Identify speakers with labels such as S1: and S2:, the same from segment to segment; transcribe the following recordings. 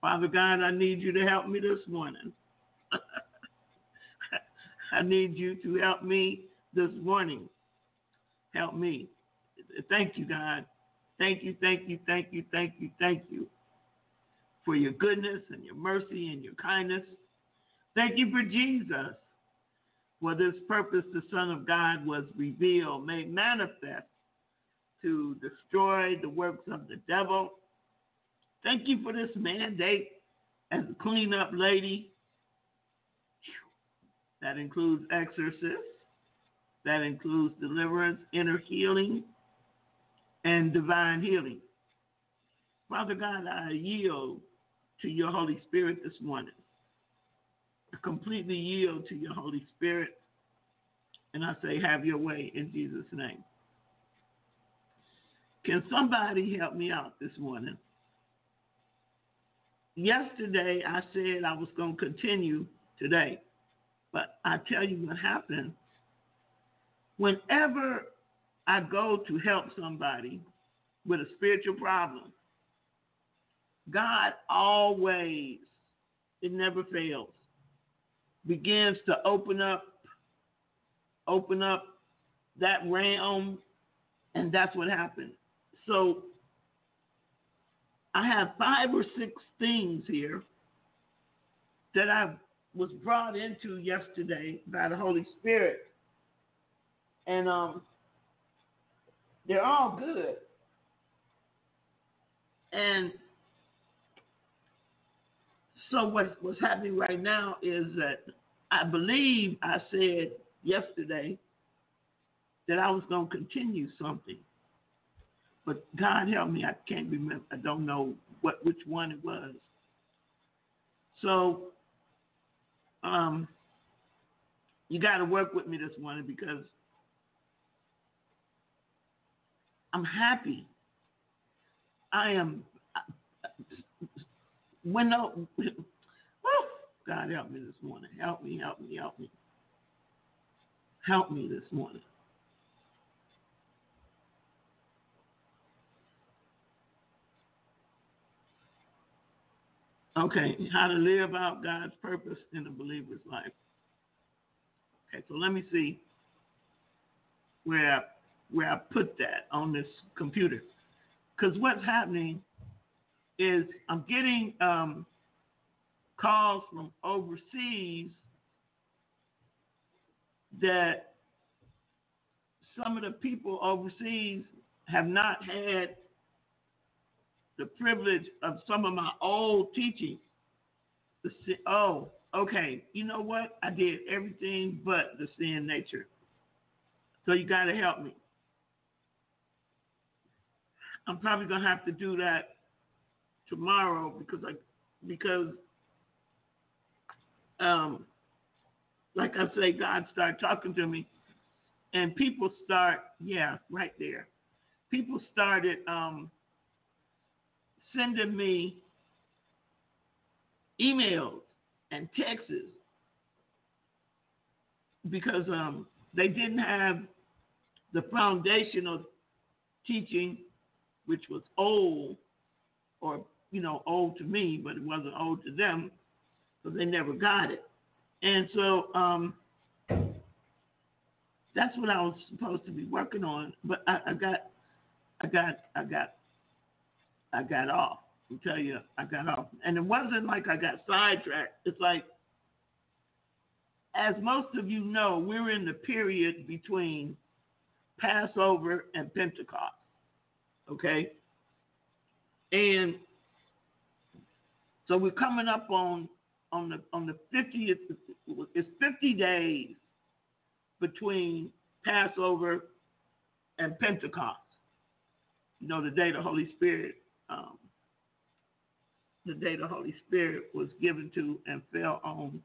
S1: Father God, I need you to help me this morning. I need you to help me this morning. Help me. Thank you, God. Thank you, thank you, thank you, thank you, thank you for your goodness and your mercy and your kindness. Thank you for Jesus. For this purpose, the Son of God was revealed, made manifest to destroy the works of the devil. Thank you for this mandate as a cleanup lady. That includes exorcists, that includes deliverance, inner healing, and divine healing. Father God, I yield to your Holy Spirit this morning. I completely yield to your Holy Spirit. And I say, have your way in Jesus' name. Can somebody help me out this morning? Yesterday, I said I was going to continue today. But I tell you what happened. Whenever I go to help somebody with a spiritual problem, God always, it never fails, begins to open up, open up that realm, and that's what happened. So I have five or six things here that I was brought into yesterday by the Holy Spirit. And um, they're all good. And so what, what's happening right now is that I believe I said yesterday that I was going to continue something. But God help me, I can't remember. I don't know what which one it was. So um, you got to work with me this morning because I'm happy. I am. When no, God help me this morning. Help me, help me, help me. Help me this morning. Okay, how to live out God's purpose in a believer's life. Okay, so let me see where where I put that on this computer, because what's happening is I'm getting um, calls from overseas that some of the people overseas have not had the privilege of some of my old teaching. Oh, okay. You know what? I did everything but the sin nature. So you got to help me. I'm probably gonna have to do that tomorrow because I because um like I say, God started talking to me, and people start yeah right there. People started um sending me emails and texts because um, they didn't have the foundational teaching, which was old, or you know, old to me, but it wasn't old to them, so they never got it. And so um, that's what I was supposed to be working on, but I, I got, I got, I got I got off. I'll tell you, I got off. And it wasn't like I got sidetracked. It's like, as most of you know, we're in the period between Passover and Pentecost. Okay? And so we're coming up on on the on the 50th it's 50 days between Passover and Pentecost. You know, the day the Holy Spirit um, the day the Holy Spirit was given to and fell on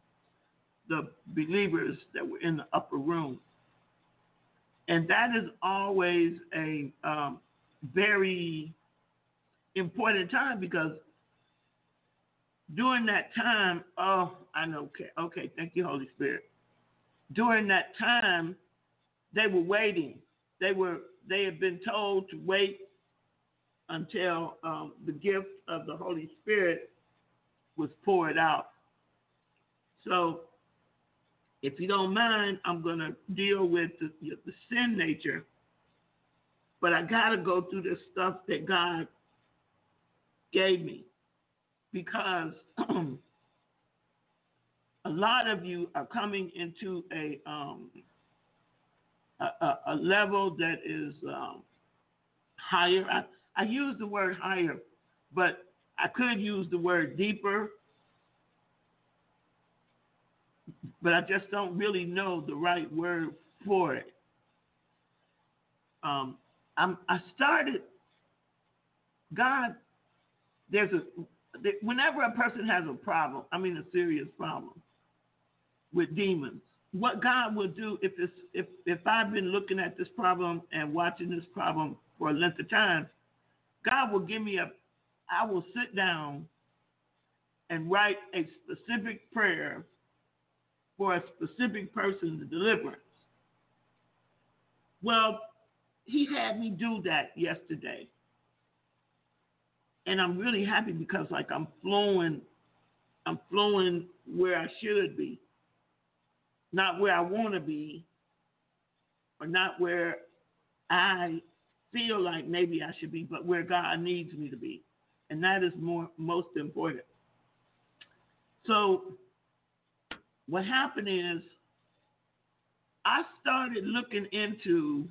S1: the believers that were in the upper room. And that is always a um, very important time because during that time, oh, I know. Okay, okay. Thank you, Holy Spirit. During that time, they were waiting. They were they had been told to wait until um, the gift of the Holy Spirit was poured out. So, if you don't mind, I'm going to deal with the, the sin nature, but I got to go through the stuff that God gave me because a lot of you are coming into a um, a, a, level that is um, higher. I, I use the word higher, but I could use the word deeper, but I just don't really know the right word for it. Um, I'm, I started. God, there's a whenever a person has a problem, I mean a serious problem with demons, what God will do if it's if if I've been looking at this problem and watching this problem for a length of time, God will give me a I will sit down and write a specific prayer for a specific person's deliverance. Well, he had me do that yesterday and I'm really happy because like I'm flowing, I'm flowing where I should be, not where I want to be, or not where I feel like maybe I should be, but where God needs me to be, and that is more most important. So, what happened is, I started looking into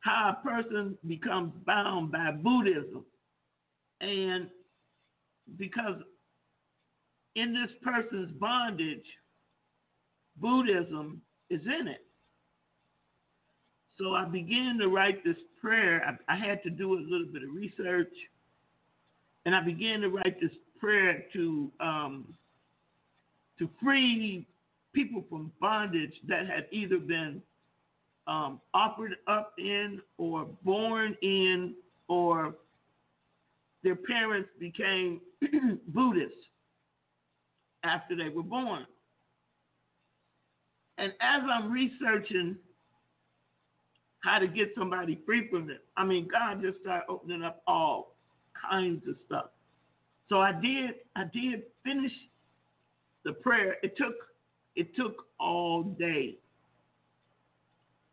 S1: how a person becomes bound by Buddhism and because in this person's bondage, Buddhism is in it. So I began to write this prayer. I, I, had to do a little bit of research, and I began to write this prayer to um, to free people from bondage that had either been um, offered up in, or born in, or their parents became Buddhists after they were born. And as I'm researching how to get somebody free from this, I mean, God just started opening up all kinds of stuff. So I did, I did finish the prayer. It took, it took all day,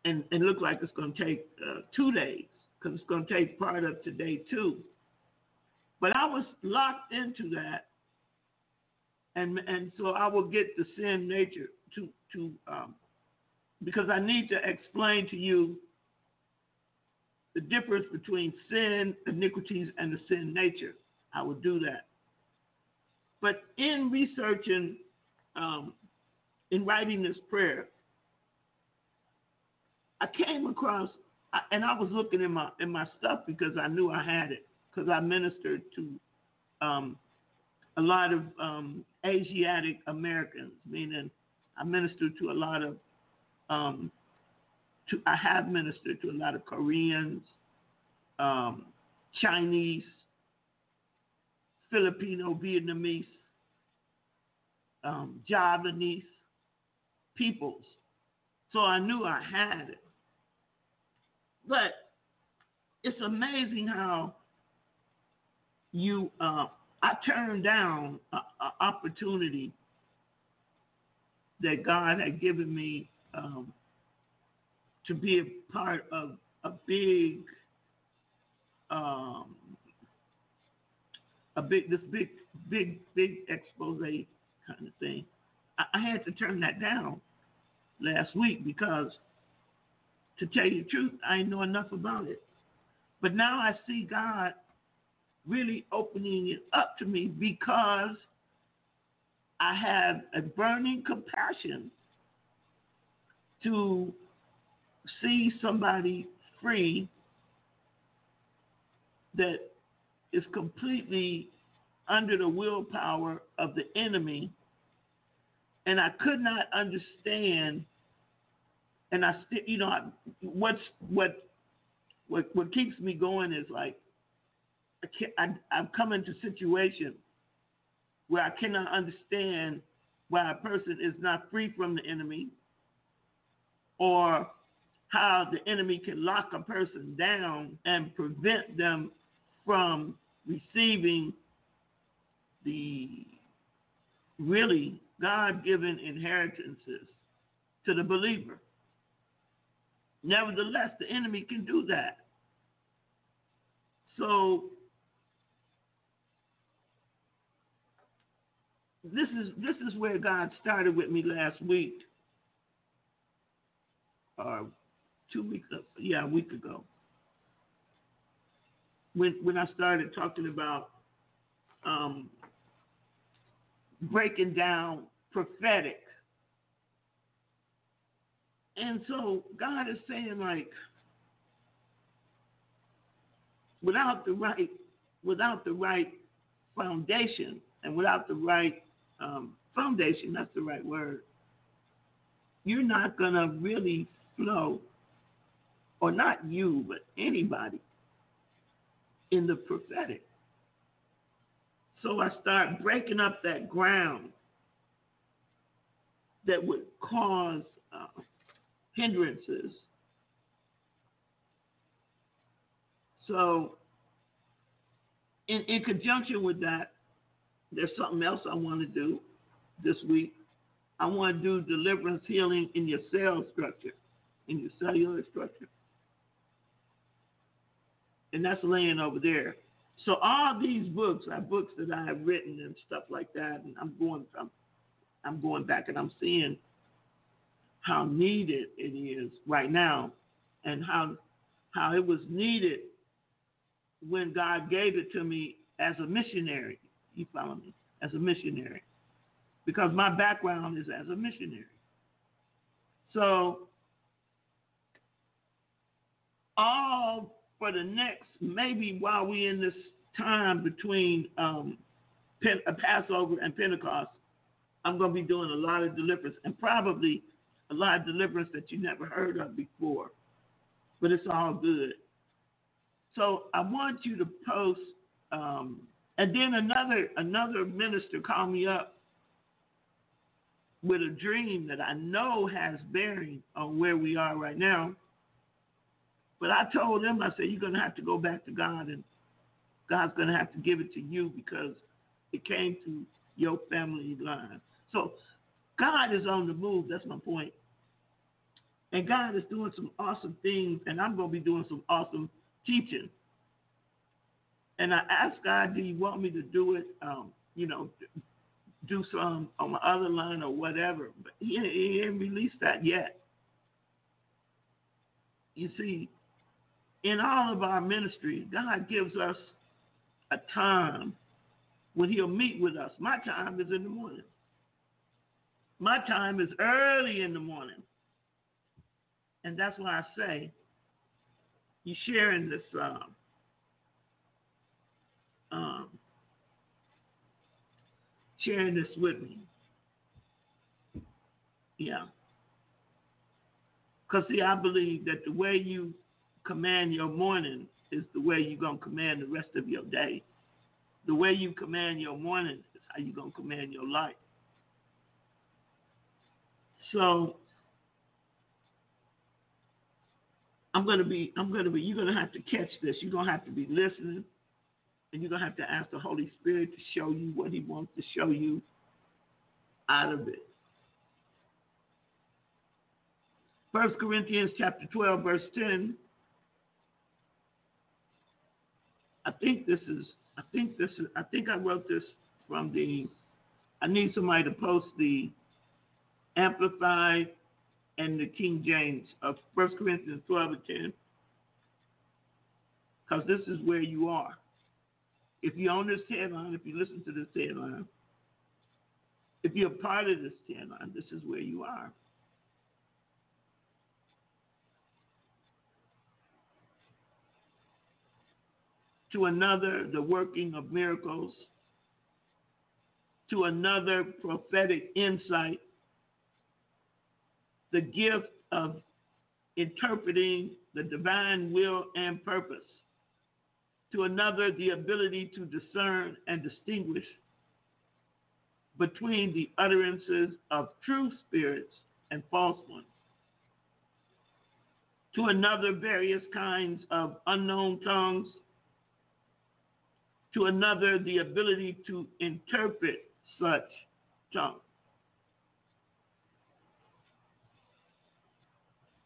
S1: and it looked like it's going to take uh, two days because it's going to take part of today too. But I was locked into that, and and so I will get the sin nature to to um, because I need to explain to you the difference between sin, iniquities, and the sin nature. I will do that. But in researching, um, in writing this prayer, I came across, and I was looking in my in my stuff because I knew I had it because I ministered to um, a lot of um, Asiatic Americans, meaning I ministered to a lot of, um, to, I have ministered to a lot of Koreans, um, Chinese, Filipino, Vietnamese, um, Javanese peoples. So I knew I had it. But it's amazing how you uh, I turned down an opportunity that God had given me um, to be a part of a big um, a big this big big big expose kind of thing. I, I had to turn that down last week because to tell you the truth, I know enough about it. But now I see God really opening it up to me because I have a burning compassion to see somebody free that is completely under the willpower of the enemy. And I could not understand, and I still, you know, what's what what what keeps me going is like I can't, I, I've come into situations where I cannot understand why a person is not free from the enemy or how the enemy can lock a person down and prevent them from receiving the really God given inheritances to the believer. Nevertheless, the enemy can do that. So this is this is where God started with me last week, uh, two weeks, yeah, a week ago. When when I started talking about um, breaking down prophetic, and so God is saying like, without the right, without the right foundation, and without the right um, foundation, that's the right word, you're not to really flow, or not you, but anybody in the prophetic. So I start breaking up that ground that would cause uh, hindrances. So, in, in conjunction with that, there's something else I want to do this week. I want to do deliverance healing in your cell structure, in your cellular structure. And that's laying over there. So all these books are books that I have written and stuff like that. And I'm going from I'm going back and I'm seeing how needed it is right now and how how it was needed when God gave it to me as a missionary. You follow me? As a missionary. Because my background is as a missionary. So, all for the next, maybe while we're in this time between um, Pen- uh, Passover and Pentecost, I'm going to be doing a lot of deliverance and probably a lot of deliverance that you never heard of before. But it's all good. So I want you to post um, and then another another minister called me up with a dream that I know has bearing on where we are right now. But I told him, I said, you're going to have to go back to God, and God's going to have to give it to you because it came through your family line. So God is on the move. That's my point. And God is doing some awesome things, and I'm going to be doing some awesome teaching. And I asked God, do you want me to do it, um, you know, do some on my other line or whatever? But he, he ain't released that yet. You see, in all of our ministry, God gives us a time when He'll meet with us. My time is in the morning. My time is early in the morning. And that's why I say, you sharing this um, um, sharing this with me. Yeah. Because, see, I believe that the way you command your morning is the way you're going to command the rest of your day. The way you command your morning is how you're going to command your life. So, I'm going to be, I'm going to be, you're going to have to catch this. You're going to have to be listening and you're going to have to ask the Holy Spirit to show you what He wants to show you out of it. First Corinthians chapter 12, verse 10. I think this is, I think this is, I think I wrote this from the, I need somebody to post the Amplified and the King James of First Corinthians 12 and 10. Because this is where you are. If you're on this TED line, if you listen to this TED line, if you're part of this TED line, this is where you are. To another, the working of miracles. To another, prophetic insight. The gift of interpreting the divine will and purpose to another the ability to discern and distinguish between the utterances of true spirits and false ones. To another, various kinds of unknown tongues. To another, the ability to interpret such tongues.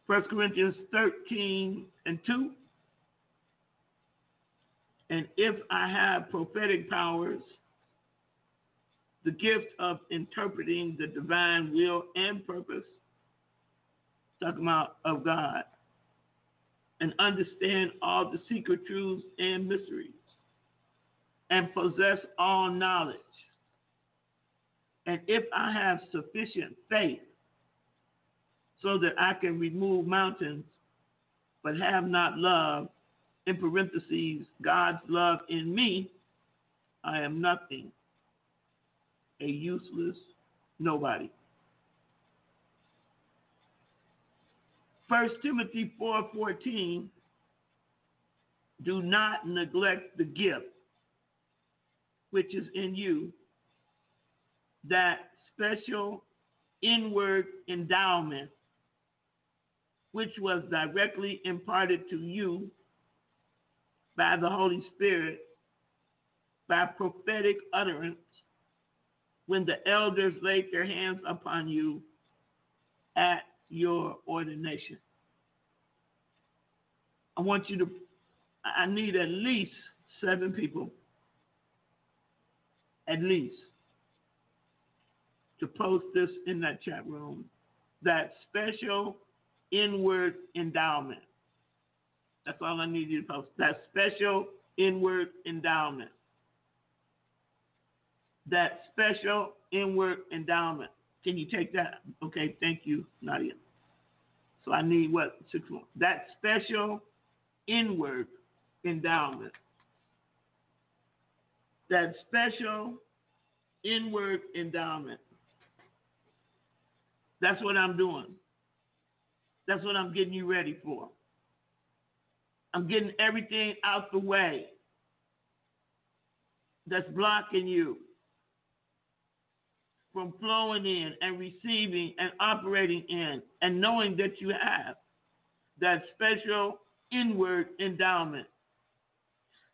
S1: 1 Corinthians 13 and 2. And if I have prophetic powers, the gift of interpreting the divine will and purpose, talking about of God, and understand all the secret truths and mysteries, and possess all knowledge. And if I have sufficient faith so that I can remove mountains, but have not love, in parentheses, God's love in me, I am nothing, a useless nobody. 1 Timothy 4:14 Do not neglect the gift which is in you, that special inward endowment which was directly imparted to you by the Holy Spirit by prophetic utterance when the elders laid their hands upon you at your ordination. I want you to, I need at least seven people, at least, to post this in that chat room. That special inward endowment. That's all I need you to post. That special inward endowment. That special inward endowment. Can you take that? Okay, thank you, Nadia. So I need what? Six more. That special inward endowment. That special inward endowment. That's what I'm doing. That's what I'm getting you ready for. I'm getting everything out the way that's blocking you from flowing in and receiving and operating in and knowing that you have that special inward endowment.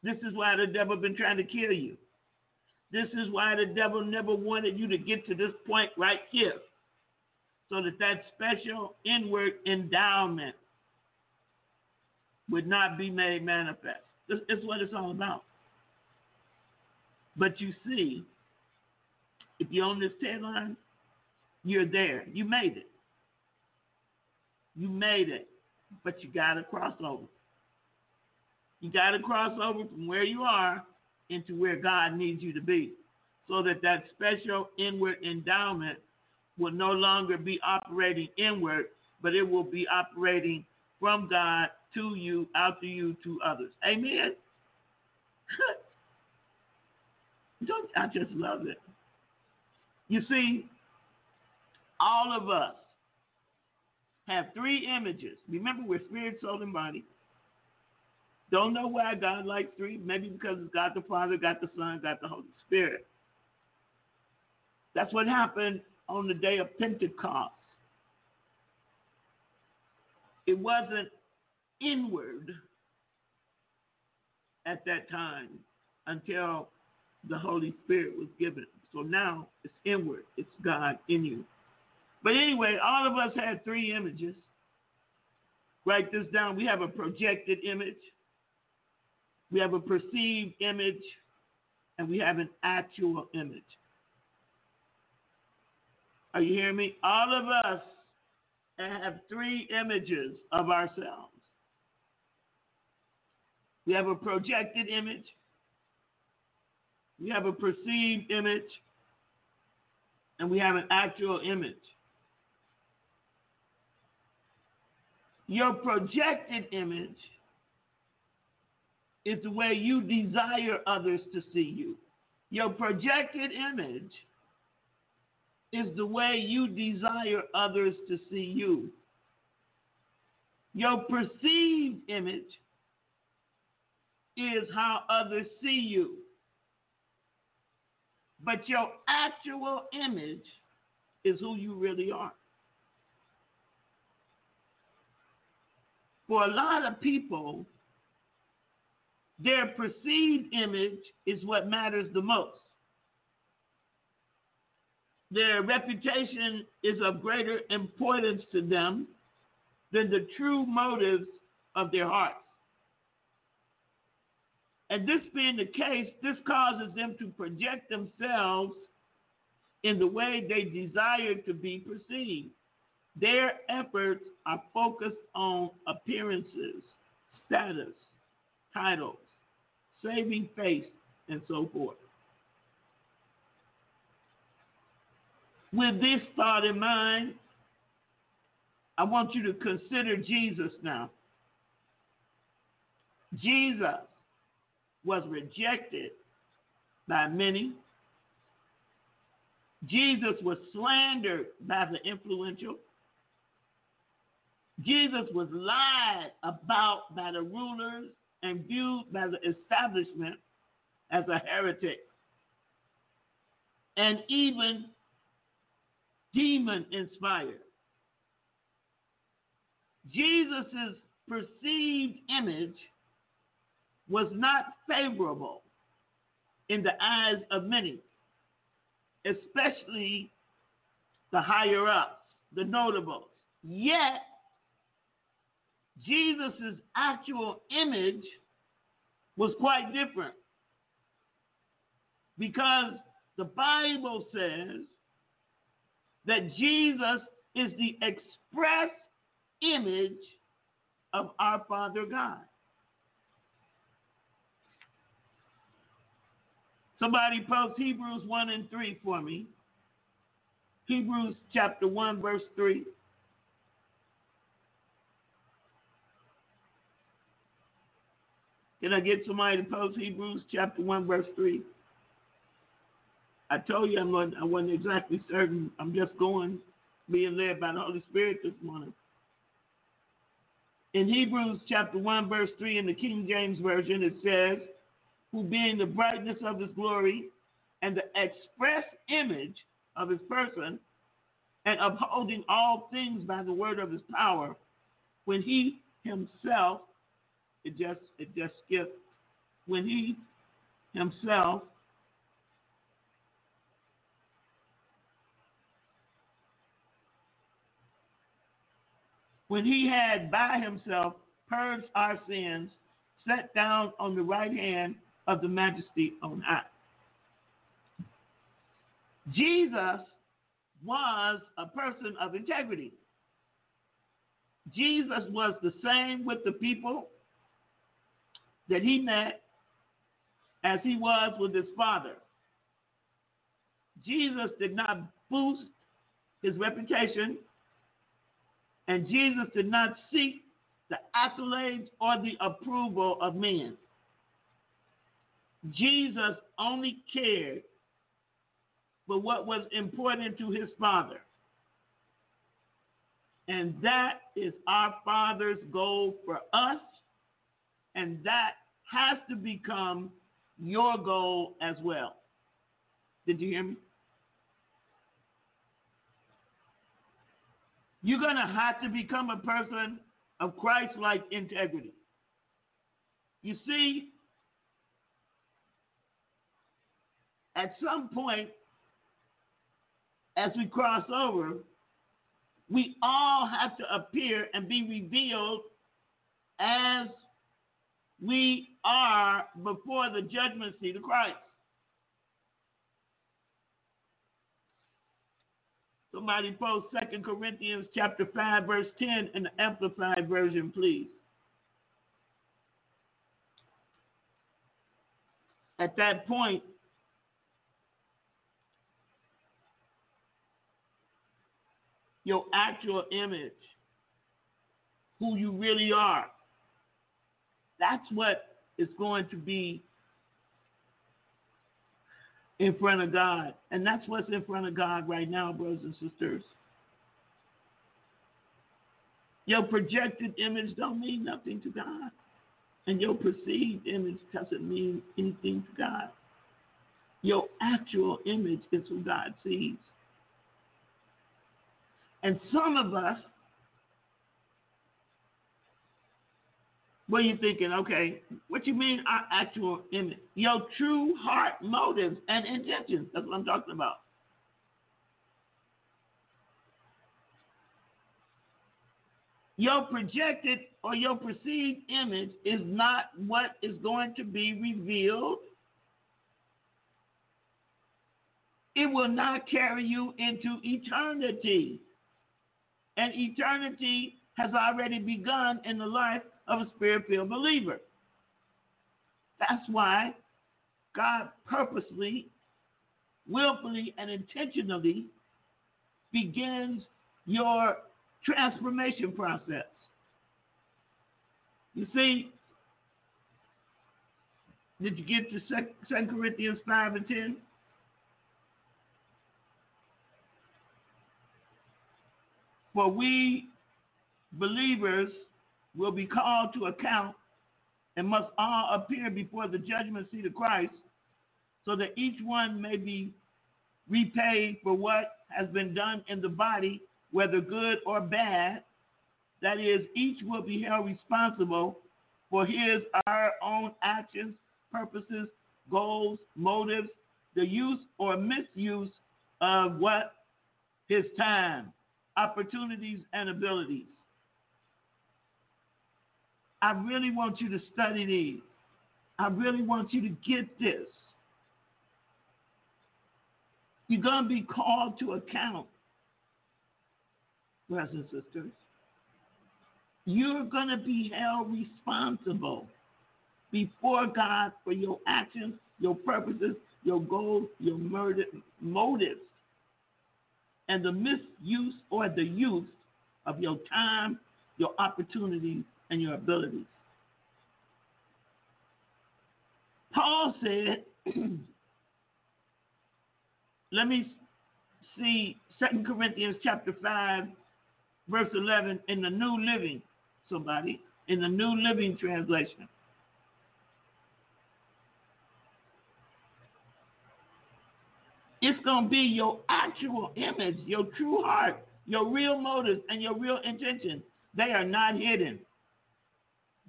S1: This is why the devil been trying to kill you. This is why the devil never wanted you to get to this point right here so that that special inward endowment would not be made manifest. This is what it's all about. But you see, if you're on this line, you're there. You made it. You made it, but you got to cross over. You got to cross over from where you are into where God needs you to be so that that special inward endowment will no longer be operating inward, but it will be operating from God to you, out to you, to others. Amen. Don't I just love it? You see, all of us have three images. Remember, we're spirit, soul, and body. Don't know why God likes three. Maybe because it's God the Father, God the Son, God the Holy Spirit. That's what happened on the day of Pentecost. It wasn't inward at that time until the Holy Spirit was given. So now it's inward, it's God in you. But anyway, all of us had three images. Write this down. We have a projected image, we have a perceived image, and we have an actual image. Are you hearing me? All of us have three images of ourselves. We have a projected image, we have a perceived image, and we have an actual image. Your projected image is the way you desire others to see you. Your projected image is the way you desire others to see you. Your perceived image is how others see you. But your actual image is who you really are. For a lot of people, their perceived image is what matters the most. Their reputation is of greater importance to them than the true motives of their hearts. And this being the case, this causes them to project themselves in the way they desire to be perceived. Their efforts are focused on appearances, status, titles, saving face, and so forth. With this thought in mind, I want you to consider Jesus now. Jesus was rejected by many. Jesus was slandered by the influential. Jesus was lied about by the rulers and viewed by the establishment as a heretic and even demon inspired. Jesus' perceived image was not favorable in the eyes of many, especially the higher ups, the notables. Yet, Jesus' actual image was quite different because the Bible says that Jesus is the express image of our Father God. Somebody post Hebrews 1 and 3 for me. Hebrews chapter 1, verse 3. Can I get somebody to post Hebrews chapter 1, verse 3? I told you I'm not, I wasn't exactly certain. I'm just going, being led by the Holy Spirit this morning. In Hebrews chapter 1, verse 3 in the King James Version, it says, Who being the brightness of his glory and the express image of his person, and upholding all things by the word of his power, when he himself, it just it just skipped, when he himself when he had by himself purged our sins, sat down on the right hand of the majesty on high. Jesus was a person of integrity. Jesus was the same with the people that he met as he was with his father. Jesus did not boost his reputation and Jesus did not seek the accolades or the approval of men. Jesus only cared for what was important to his Father. And that is our Father's goal for us. And that has to become your goal as well. Did you hear me? You're going to have to become a person of Christ like integrity. You see, at some point, as we cross over, we all have to appear and be revealed as we are before the judgment seat of Christ. Somebody post Second Corinthians chapter 5, verse 10 in the Amplified Version, please. At that point, your actual image, who you really are, that's what is going to be in front of God. And that's what's in front of God right now, brothers and sisters. Your projected image don't mean nothing to God. And your perceived image doesn't mean anything to God. Your actual image is who God sees. And some of us, what are you thinking? Okay, what you mean our actual image? Your true heart motives and intentions. That's what I'm talking about. Your projected or your perceived image is not what is going to be revealed. It will not carry you into eternity. And eternity has already begun in the life of a spirit filled believer. That's why God purposely, willfully, and intentionally begins your transformation process. You see, did you get to 2 Corinthians 5 and 10? For we believers will be called to account and must all appear before the judgment seat of Christ, so that each one may be repaid for what has been done in the body, whether good or bad. That is, each will be held responsible for his our own actions, purposes, goals, motives, the use or misuse of what? His time, opportunities, and abilities. I really want you to study these. I really want you to get this. You're going to be called to account, brothers and sisters. You're going to be held responsible before God for your actions, your purposes, your goals, your murder, motives, and the misuse or the use of your time, your opportunities, and your abilities. Paul said, let me see 2 Corinthians chapter 5, verse 11 in the New Living, somebody, in the New Living Translation. It's going to be your actual image, your true heart, your real motives, and your real intention. They are not hidden.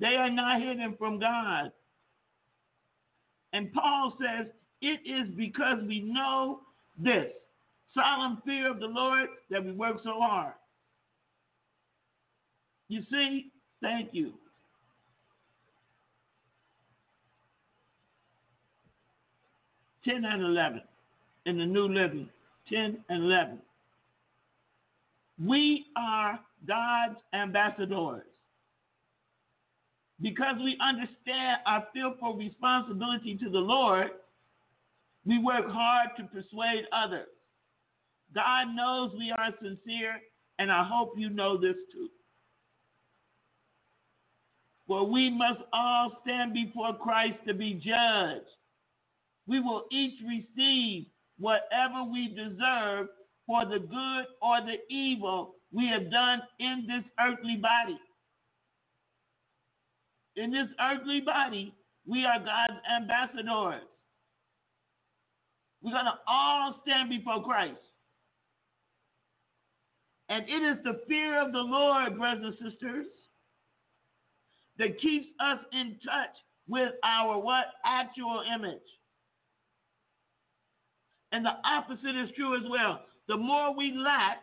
S1: They are not hidden from God. And Paul says, it is because we know this solemn fear of the Lord that we work so hard. You see, thank you. Ten and eleven in the New Living. Ten and eleven. We are God's ambassadors. Because we understand our fearful responsibility to the Lord, we work hard to persuade others. God knows we are sincere, and I hope you know this too. For we must all stand before Christ to be judged. We will each receive whatever we deserve for the good or the evil we have done in this earthly body. In this earthly body, we are God's ambassadors. We're going to all stand before Christ. And it is the fear of the Lord, brothers and sisters, that keeps us in touch with our what? Actual image. And the opposite is true as well. The more we lack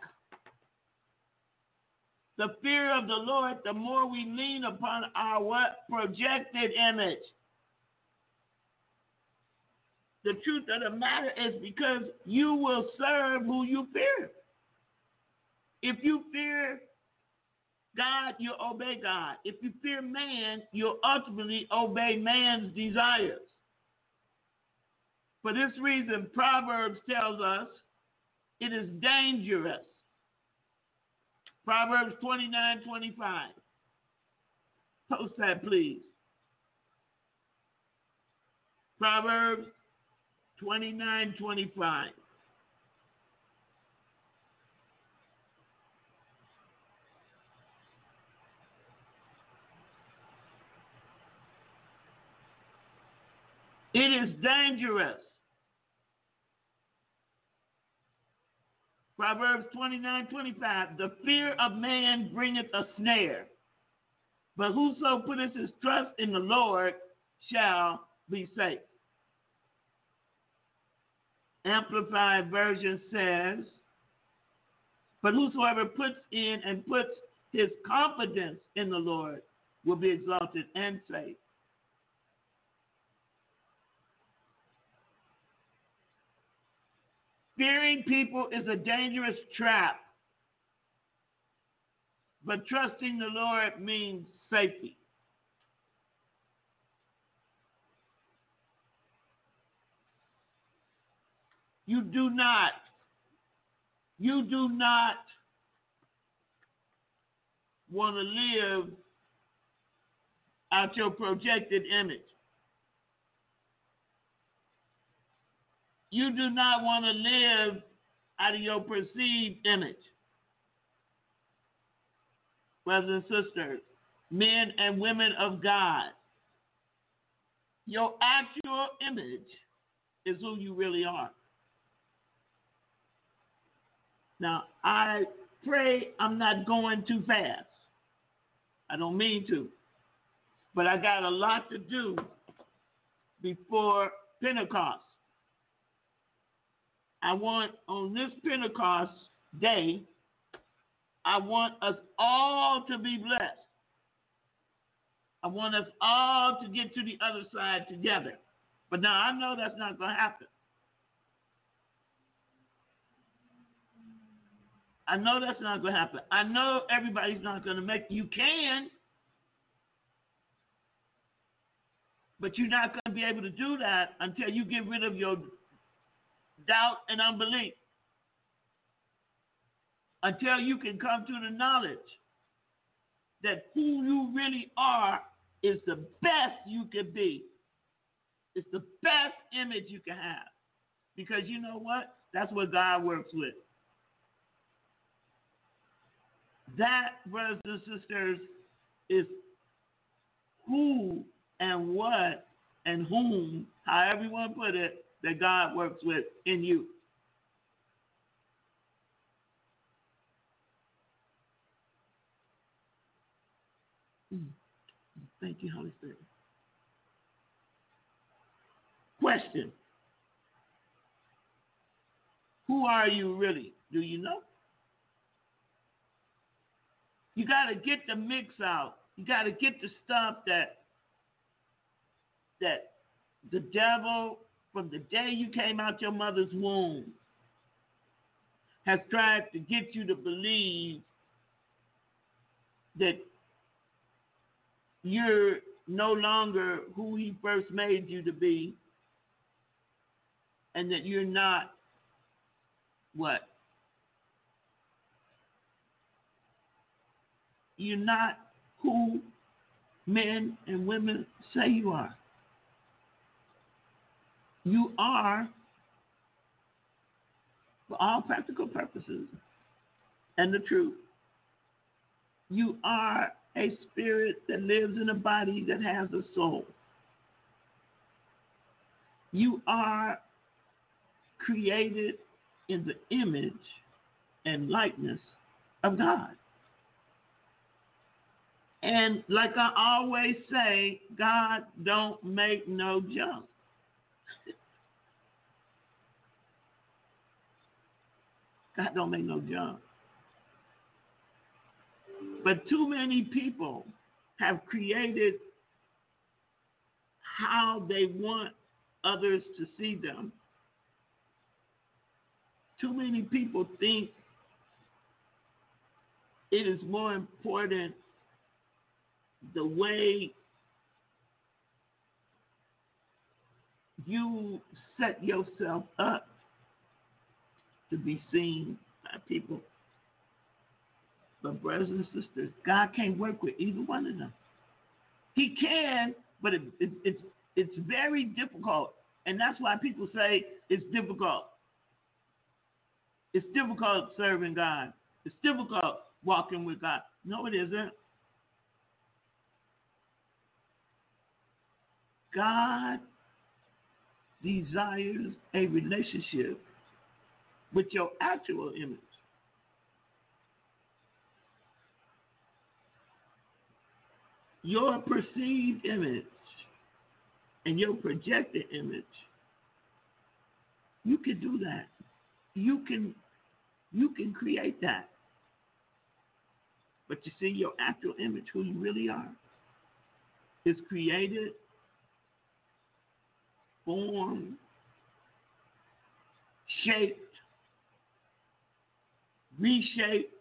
S1: the fear of the Lord, the more we lean upon our what? Projected image. The truth of the matter is because you will serve who you fear. If you fear God, you'll obey God. If you fear man, you'll ultimately obey man's desires. For this reason, Proverbs tells us it is dangerous. Proverbs 29 25. Post that, please. Proverbs 29 25. It is dangerous Proverbs 29 25. The fear of man bringeth a snare, but whoso putteth his trust in the Lord shall be safe. Amplified Version says, But whosoever puts in and puts his confidence in the Lord will be exalted and safe. Fearing people is a dangerous trap, but trusting the Lord means safety. You do not, you do not want to live out your projected image. You do not want to live out of your perceived image. Brothers and sisters, men and women of God, your actual image is who you really are. Now, I pray I'm not going too fast. I don't mean to. But I got a lot to do before Pentecost. I want on this Pentecost day, I want us all to be blessed. I want us all to get to the other side together. But now I know that's not going to happen. I know that's not going to happen. I know everybody's not going to make you can, but you're not going to be able to do that until you get rid of your doubt and unbelief. Until you can come to the knowledge that who you really are is the best you can be. It's the best image you can have. Because you know what? That's what God works with. That, brothers and sisters, is who and what and whom, however you want to put it, that God works with in you. Mm. Thank you, Holy Spirit. Question Who are you really? Do you know? You got to get the mix out. You got to get the stuff that that the devil from the day you came out your mother's womb has tried to get you to believe that you're no longer who he first made you to be and that you're not what You're not who men and women say you are. You are, for all practical purposes, and the truth, you are a spirit that lives in a body that has a soul. You are created in the image and likeness of God. And like I always say, God don't make no junk. God don't make no junk. But too many people have created how they want others to see them. Too many people think it is more important the way you set yourself up to be seen by people. But brothers and sisters, God can't work with either one of them. He can, but it, it, it's it's very difficult, and that's why people say it's difficult. It's difficult serving God. It's difficult walking with God. No, it isn't. God desires a relationship with your actual image. Your perceived image and your projected image, you can do that. You can you can create that. But you see, your actual image, who you really are, is created, formed, shaped, reshaped,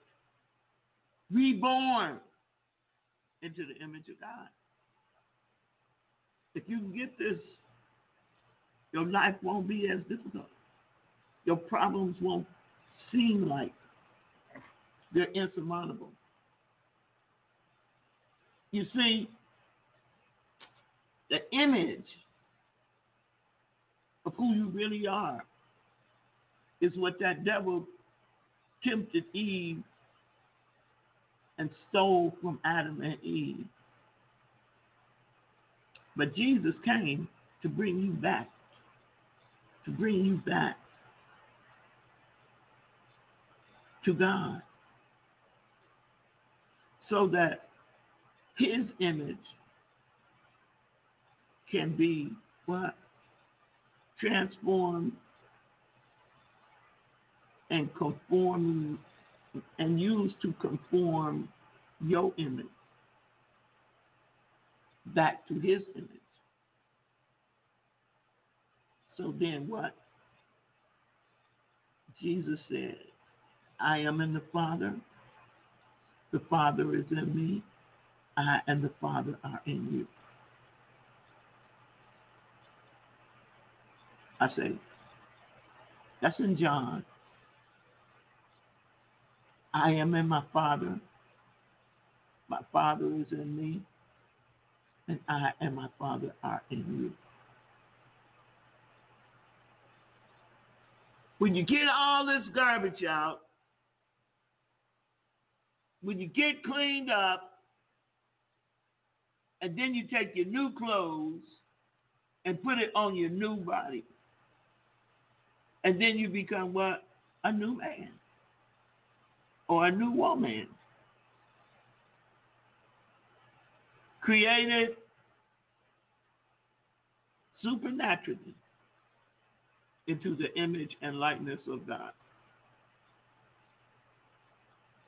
S1: reborn into the image of God. If you can get this, your life won't be as difficult. Your problems won't seem like they're insurmountable. You see, the image of who you really are is what that devil tempted Eve and stole from Adam and Eve. But Jesus came to bring you back, to bring you back to God so that his image can be what? Transformed and conform and used to conform your image back to his image. So then what? Jesus said, I am in the Father, the Father is in me, I and the Father are in you. I say, that's in John. I am in my Father, my Father is in me, and I and my Father are in you. When you get all this garbage out, when you get cleaned up, and then you take your new clothes and put it on your new body. And then you become what? A new man or a new woman. Created supernaturally into the image and likeness of God.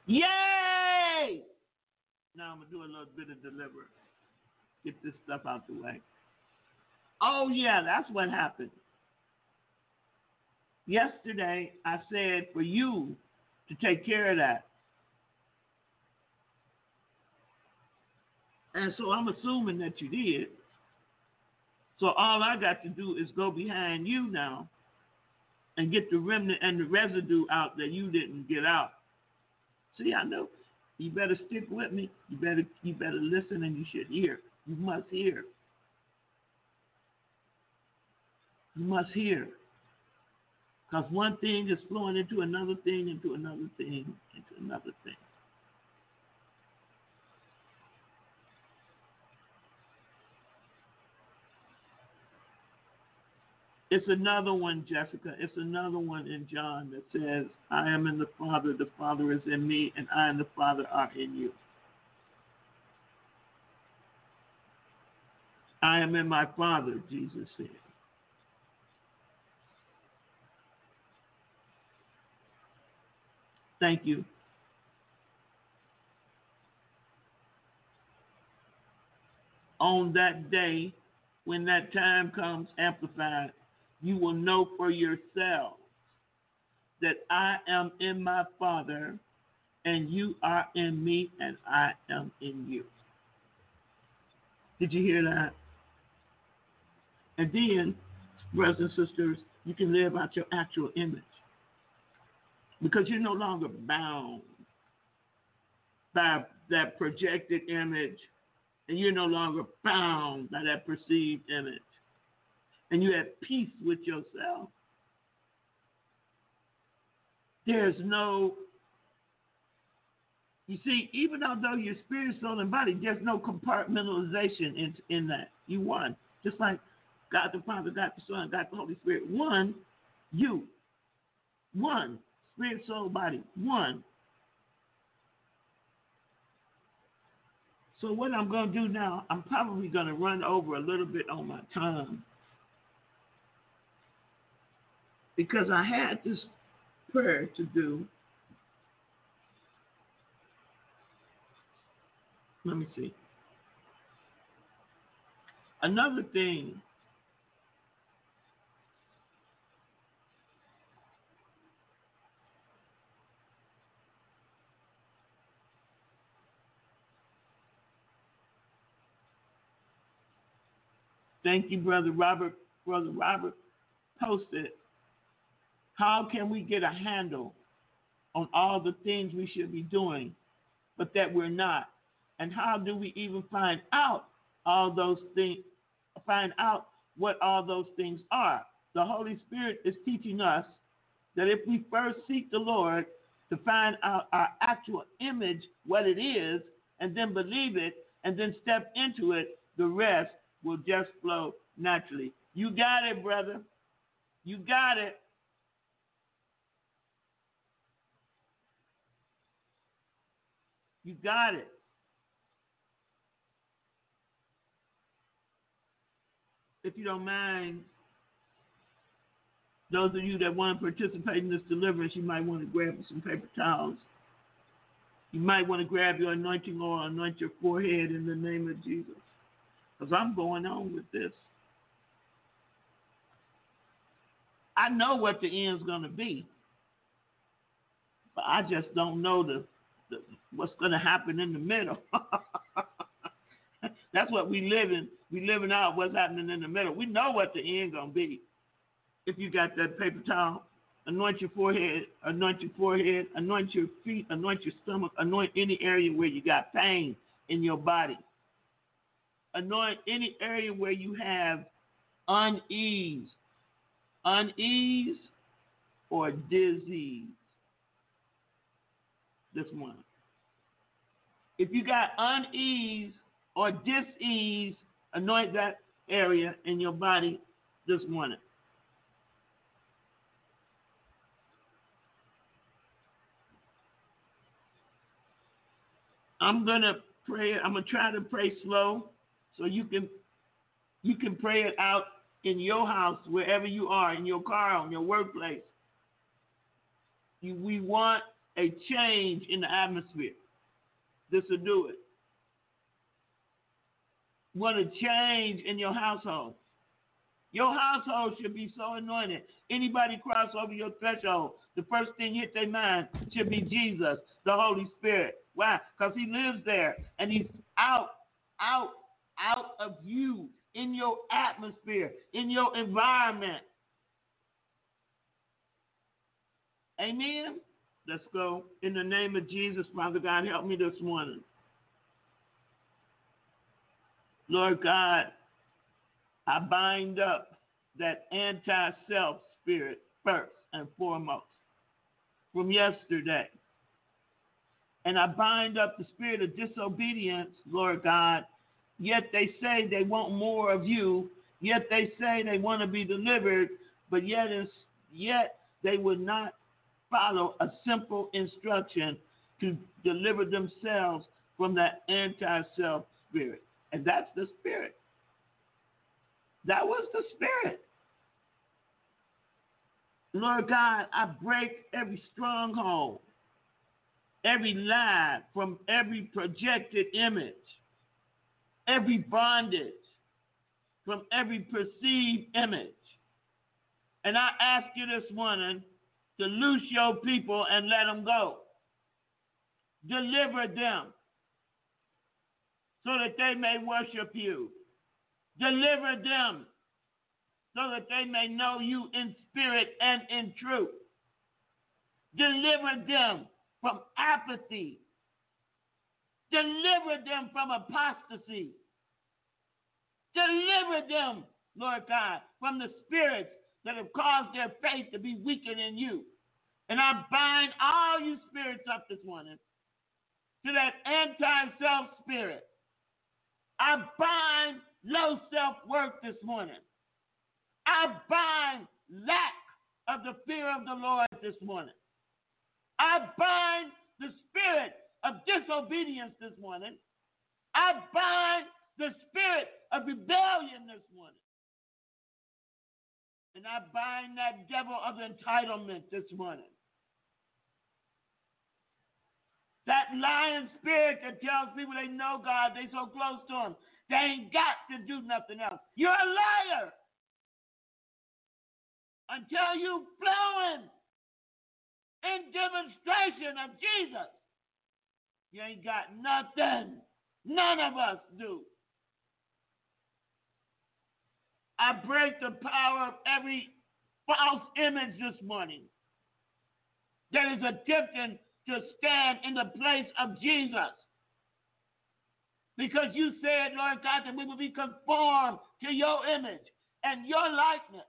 S1: Yay! Now I'm going to do a little bit of deliverance. Get this stuff out the way. Oh, yeah, that's what happened. Yesterday, I said for you to take care of that. And so I'm assuming that you did. So all I got to do is go behind you now and get the remnant and the residue out that you didn't get out. See, I know. You better stick with me. You better you better listen and you should hear. You must hear. You must hear. Because one thing is flowing into another thing, into another thing, into another thing. It's another one, Jessica. It's another one in John that says, I am in the Father, the Father is in me, and I and the Father are in you. I am in my Father, Jesus said. Thank you. On that day, when that time comes, amplified, you will know for yourself that I am in my Father, and you are in me, and I am in you. Did you hear that? And then, brothers and sisters, you can live out your actual image because you're no longer bound by that projected image, and you're no longer bound by that perceived image, and you have peace with yourself. There's no, you see, even although your spirit, soul, and body, there's no compartmentalization in, in that. You one. Just like God the Father, God the Son, God the Holy Spirit. One, you. One. Spirit, soul, body. One. So what I'm going to do now, I'm probably going to run over a little bit on my time. Because I had this prayer to do. Let me see. Another thing Thank you, Brother Robert. Brother Robert posted, How can we get a handle on all the things we should be doing, but that we're not? And how do we even find out all those things, find out what all those things are? The Holy Spirit is teaching us that if we first seek the Lord to find out our actual image, what it is, and then believe it, and then step into it, the rest will just flow naturally. You got it, brother. You got it. You got it. If you don't mind, those of you that want to participate in this deliverance, you might want to grab some paper towels. You might want to grab your anointing oil, anoint your forehead in the name of Jesus because I'm going on with this. I know what the end's going to be, but I just don't know the, the what's going to happen in the middle. That's what we live in. We living out what's happening in the middle. We know what the end to be. If you got that paper towel, anoint your forehead, anoint your forehead, anoint your feet, anoint your stomach, anoint any area where you got pain in your body anoint any area where you have unease, unease or disease. This one. If you got unease or disease, anoint that area in your body this morning. I'm gonna pray. I'm gonna try to pray slow so you can you can pray it out in your house, wherever you are, in your car, on your workplace. You, we want a change in the atmosphere. This will do it. Want a change in your household. Your household should be so anointed. Anybody cross over your threshold, the first thing hit their mind should be Jesus, the Holy Spirit. Why? Because He lives there and He's out, out out of you, in your atmosphere, in your environment. Amen. Let's go. In the name of Jesus, Father God, help me this morning. Lord God, I bind up that anti self spirit first and foremost from yesterday. And I bind up the spirit of disobedience, Lord God, Yet they say they want more of you. Yet they say they want to be delivered, but yet, yet they would not follow a simple instruction to deliver themselves from that anti self spirit. And that's the spirit. That was the spirit. Lord God, I break every stronghold, every lie from every projected image every bondage from every perceived image. And I ask you this morning to loose your people and let them go. Deliver them so that they may worship you. Deliver them so that they may know you in spirit and in truth. Deliver them from apathy Deliver them from apostasy. Deliver them, Lord God, from the spirits that have caused their faith to be weakened in you. And I bind all you spirits up this morning to that anti self spirit. I bind low self worth this morning. I bind lack of the fear of the Lord this morning. I bind the spirit of disobedience this morning. I bind the spirit of rebellion this morning. And I bind that devil of entitlement this morning. That lying spirit that tells people they know God, they so close to Him, they ain't got to do nothing else. You're a liar until you flowing in demonstration of Jesus. You ain't got nothing. None of us do. I break the power of every false image this morning that is attempting to stand in the place of Jesus. Because you said, Lord God, that we will be conformed to your image and your likeness.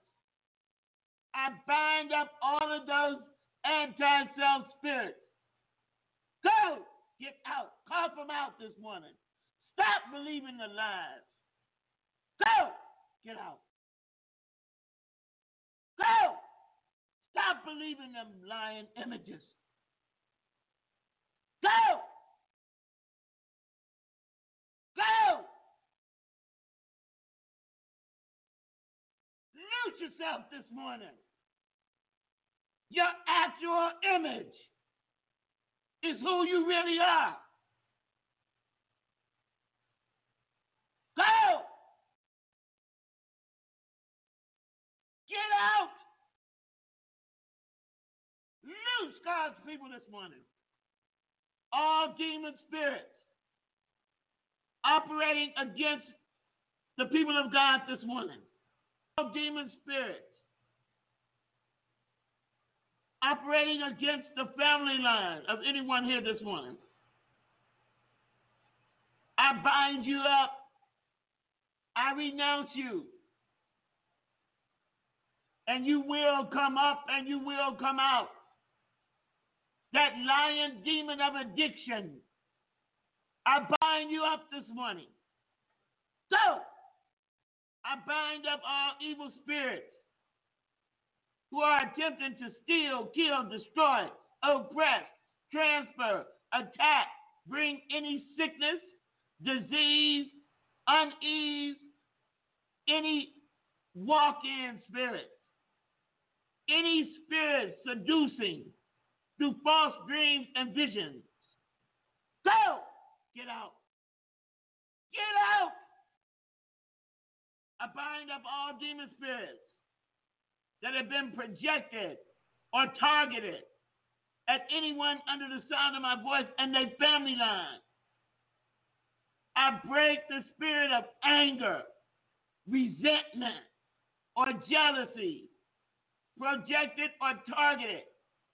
S1: I bind up all of those anti self spirits. Go! Get out. Cough them out this morning. Stop believing the lies. Go! Get out. Go! Stop believing them lying images. Go! Go! Loose yourself this morning. Your actual image is who you really are. Go! Get out! Loose God's people this morning. All demon spirits operating against the people of God this morning. All demon spirits operating against the family line of anyone here this morning. I bind you up. I renounce you. And you will come up and you will come out. That lion demon of addiction. I bind you up this morning. So, I bind up all evil spirits who are attempting to steal, kill, destroy, oppress, transfer, attack, bring any sickness, disease, unease, any walk in spirit, any spirit seducing through false dreams and visions. Go! Get out. Get out! I bind up all demon spirits that have been projected or targeted at anyone under the sound of my voice and their family line. I break the spirit of anger, resentment, or jealousy projected or targeted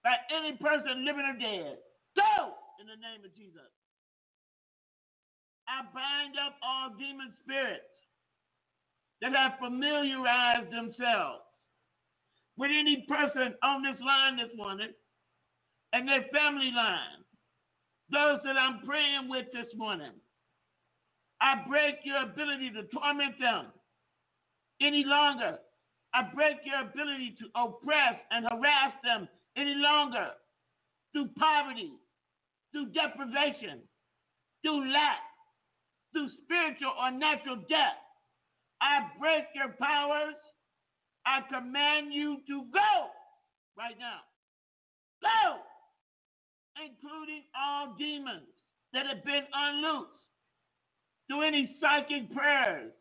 S1: by any person living or dead. Go in the name of Jesus. I bind up all demon spirits that have familiarized themselves with any person on this line this morning and their family line, those that I'm praying with this morning. I break your ability to torment them any longer. I break your ability to oppress and harass them any longer through poverty, through deprivation, through lack, through spiritual or natural death. I break your powers I command you to go right now. Go! Including all demons that have been unloosed through any psychic prayers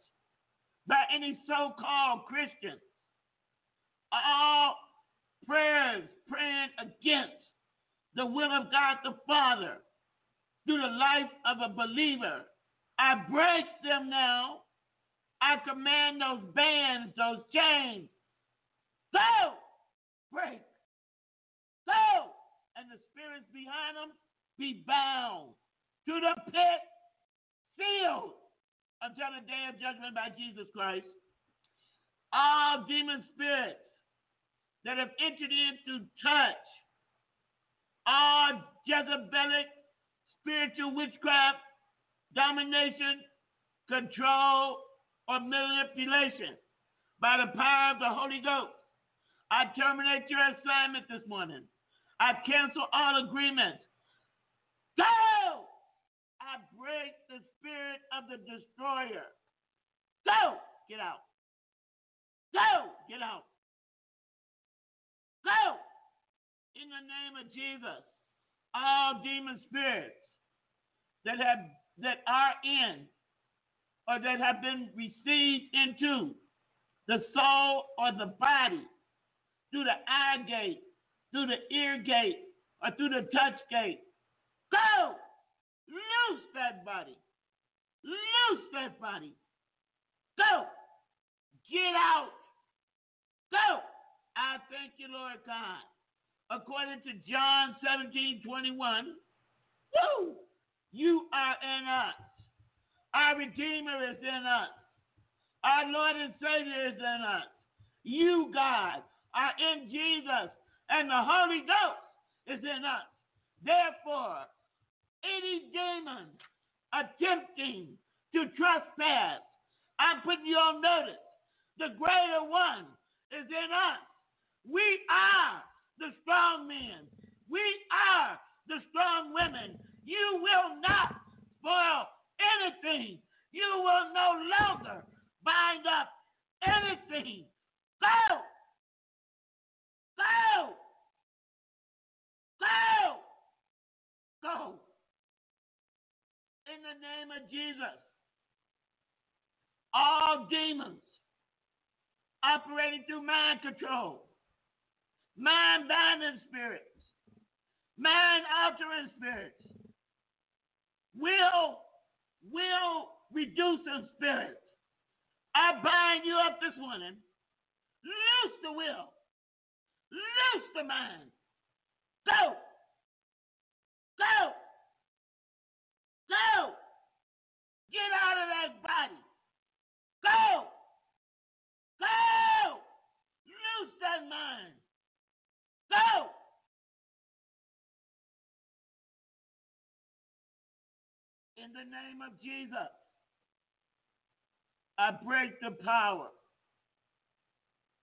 S1: by any so called Christians. All prayers praying against the will of God the Father through the life of a believer. I break them now I command those bands, those chains, go, break, go, and the spirits behind them be bound to the pit, sealed until the day of judgment by Jesus Christ. All demon spirits that have entered into touch, all Jezebelic spiritual witchcraft, domination, control, or manipulation by the power of the Holy Ghost. I terminate your assignment this morning. I cancel all agreements. Go! I break the spirit of the destroyer. Go! Get out. Go! Get out. Go! In the name of Jesus, all demon spirits that have that are in or that have been received into the soul or the body through the eye gate, through the ear gate, or through the touch gate. Go! Loose that body. Loose that body. Go! Get out. Go! I thank you, Lord God. According to John 17 21, woo, you are in us. Our Redeemer is in us. Our Lord and Savior is in us. You, God, are in Jesus, and the Holy Ghost is in us. Therefore, any demon attempting to trespass, I'm putting you on notice. The greater one is in us. We are the strong men. We are the strong women. You will not spoil anything. You will no longer bind up anything. Go! Go! Go! Go! In the name of Jesus, all demons operating through mind control, mind binding spirits, mind altering spirits, will, will reducing spirits. I bind you up this morning. Loose the will. Loose the mind. Go. Go. Go. Get out of that body. Go. Go. Loose that mind. Go. The name of Jesus, I break the power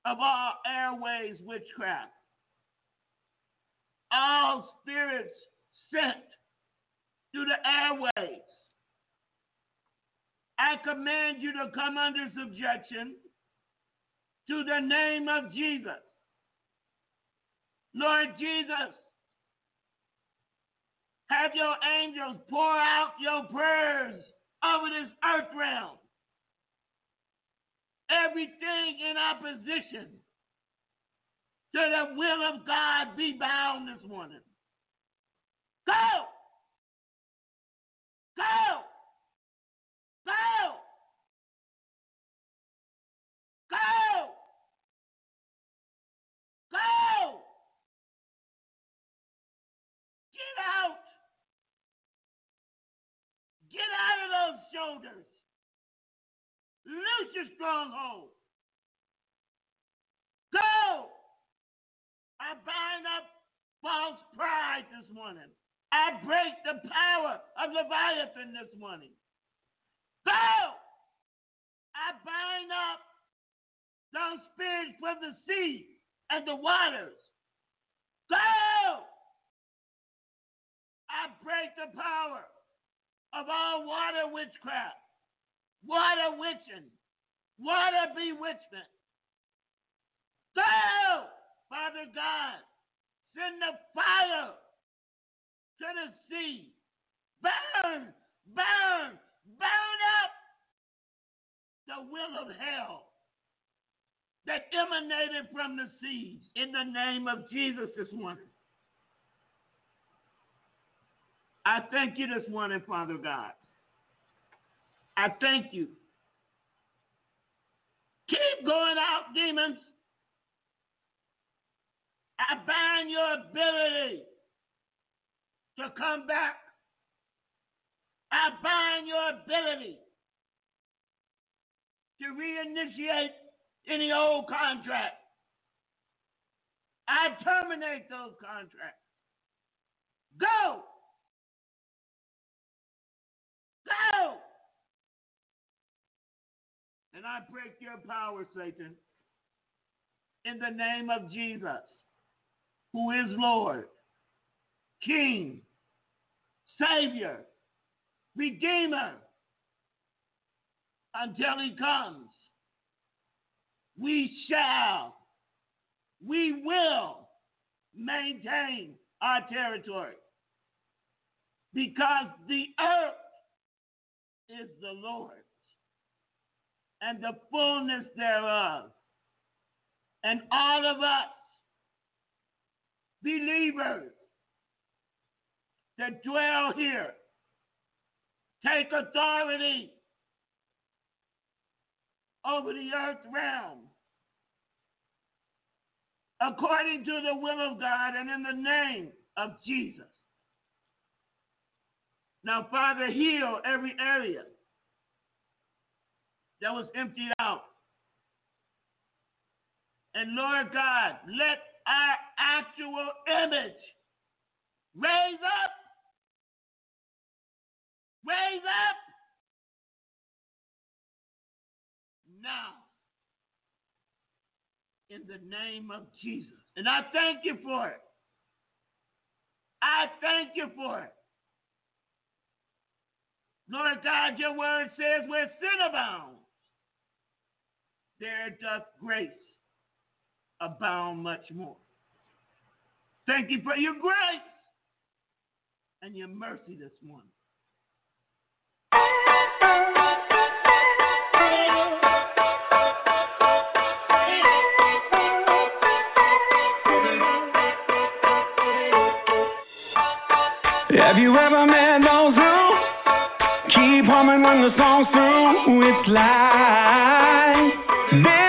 S1: of all airways witchcraft. All spirits sent through the airways. I command you to come under subjection to the name of Jesus. Lord Jesus, have your angels pour out your prayers over this earth realm. Everything in opposition to the will of God be bound this morning. Go! Go! Go! Go! Get out! Get out of those shoulders. Loose your stronghold. Go! I bind up false pride this morning. I break the power of Leviathan this morning. Go! I bind up those spirits from the sea and the waters. Go! I break the power of all water witchcraft, water witching, water bewitchment. Go! Father God, send the fire to the sea. Burn, burn, burn up the will of hell that emanated from the seas in the name of Jesus this morning. I thank you this morning, Father God. I thank you. Keep going out, demons. I bind your ability to come back. I bind your ability to reinitiate any old contract. I terminate those contracts. Go! Go! And I break your power, Satan, in the name of Jesus, who is Lord, King, Savior, Redeemer, until He comes. We shall, we will maintain our territory because the earth is the Lord, and the fullness thereof. And all of us, believers that dwell here, take authority over the earth realm according to the will of God and in the name of Jesus. Now, Father, heal every area that was emptied out. And Lord God, let our actual image raise up. Raise up. Now, in the name of Jesus. And I thank you for it. I thank you for it. Lord God, your word says where sin abounds, there doth grace abound much more. Thank you for your grace and your mercy this morning.
S2: Have you ever met those keep humming when the song's through. It's like. This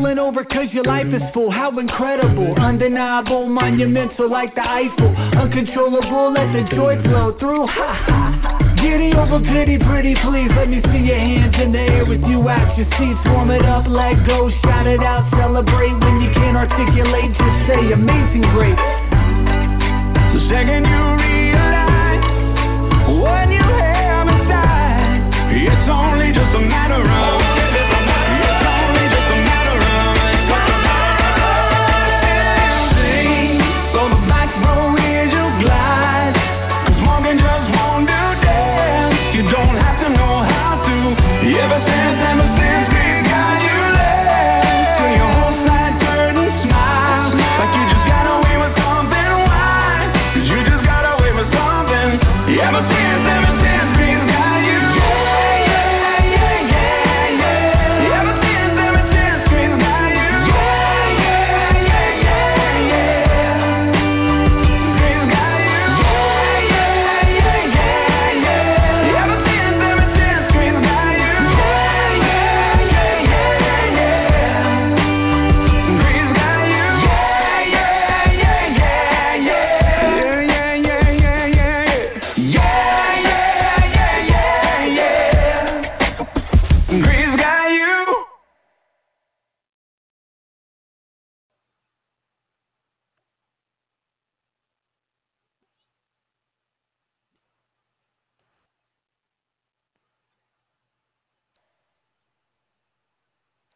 S3: Spilling over cause your life is full. How incredible. Undeniable, monumental like the Eiffel. Uncontrollable, let the joy flow through. Ha ha. Giddy over pity, pretty please. Let me see your hands in the air with you at your seats. Warm it up, let go, shout it out, celebrate. When you can't articulate, just say amazing grace.
S2: The second you realize what you have inside, it's only just a matter of.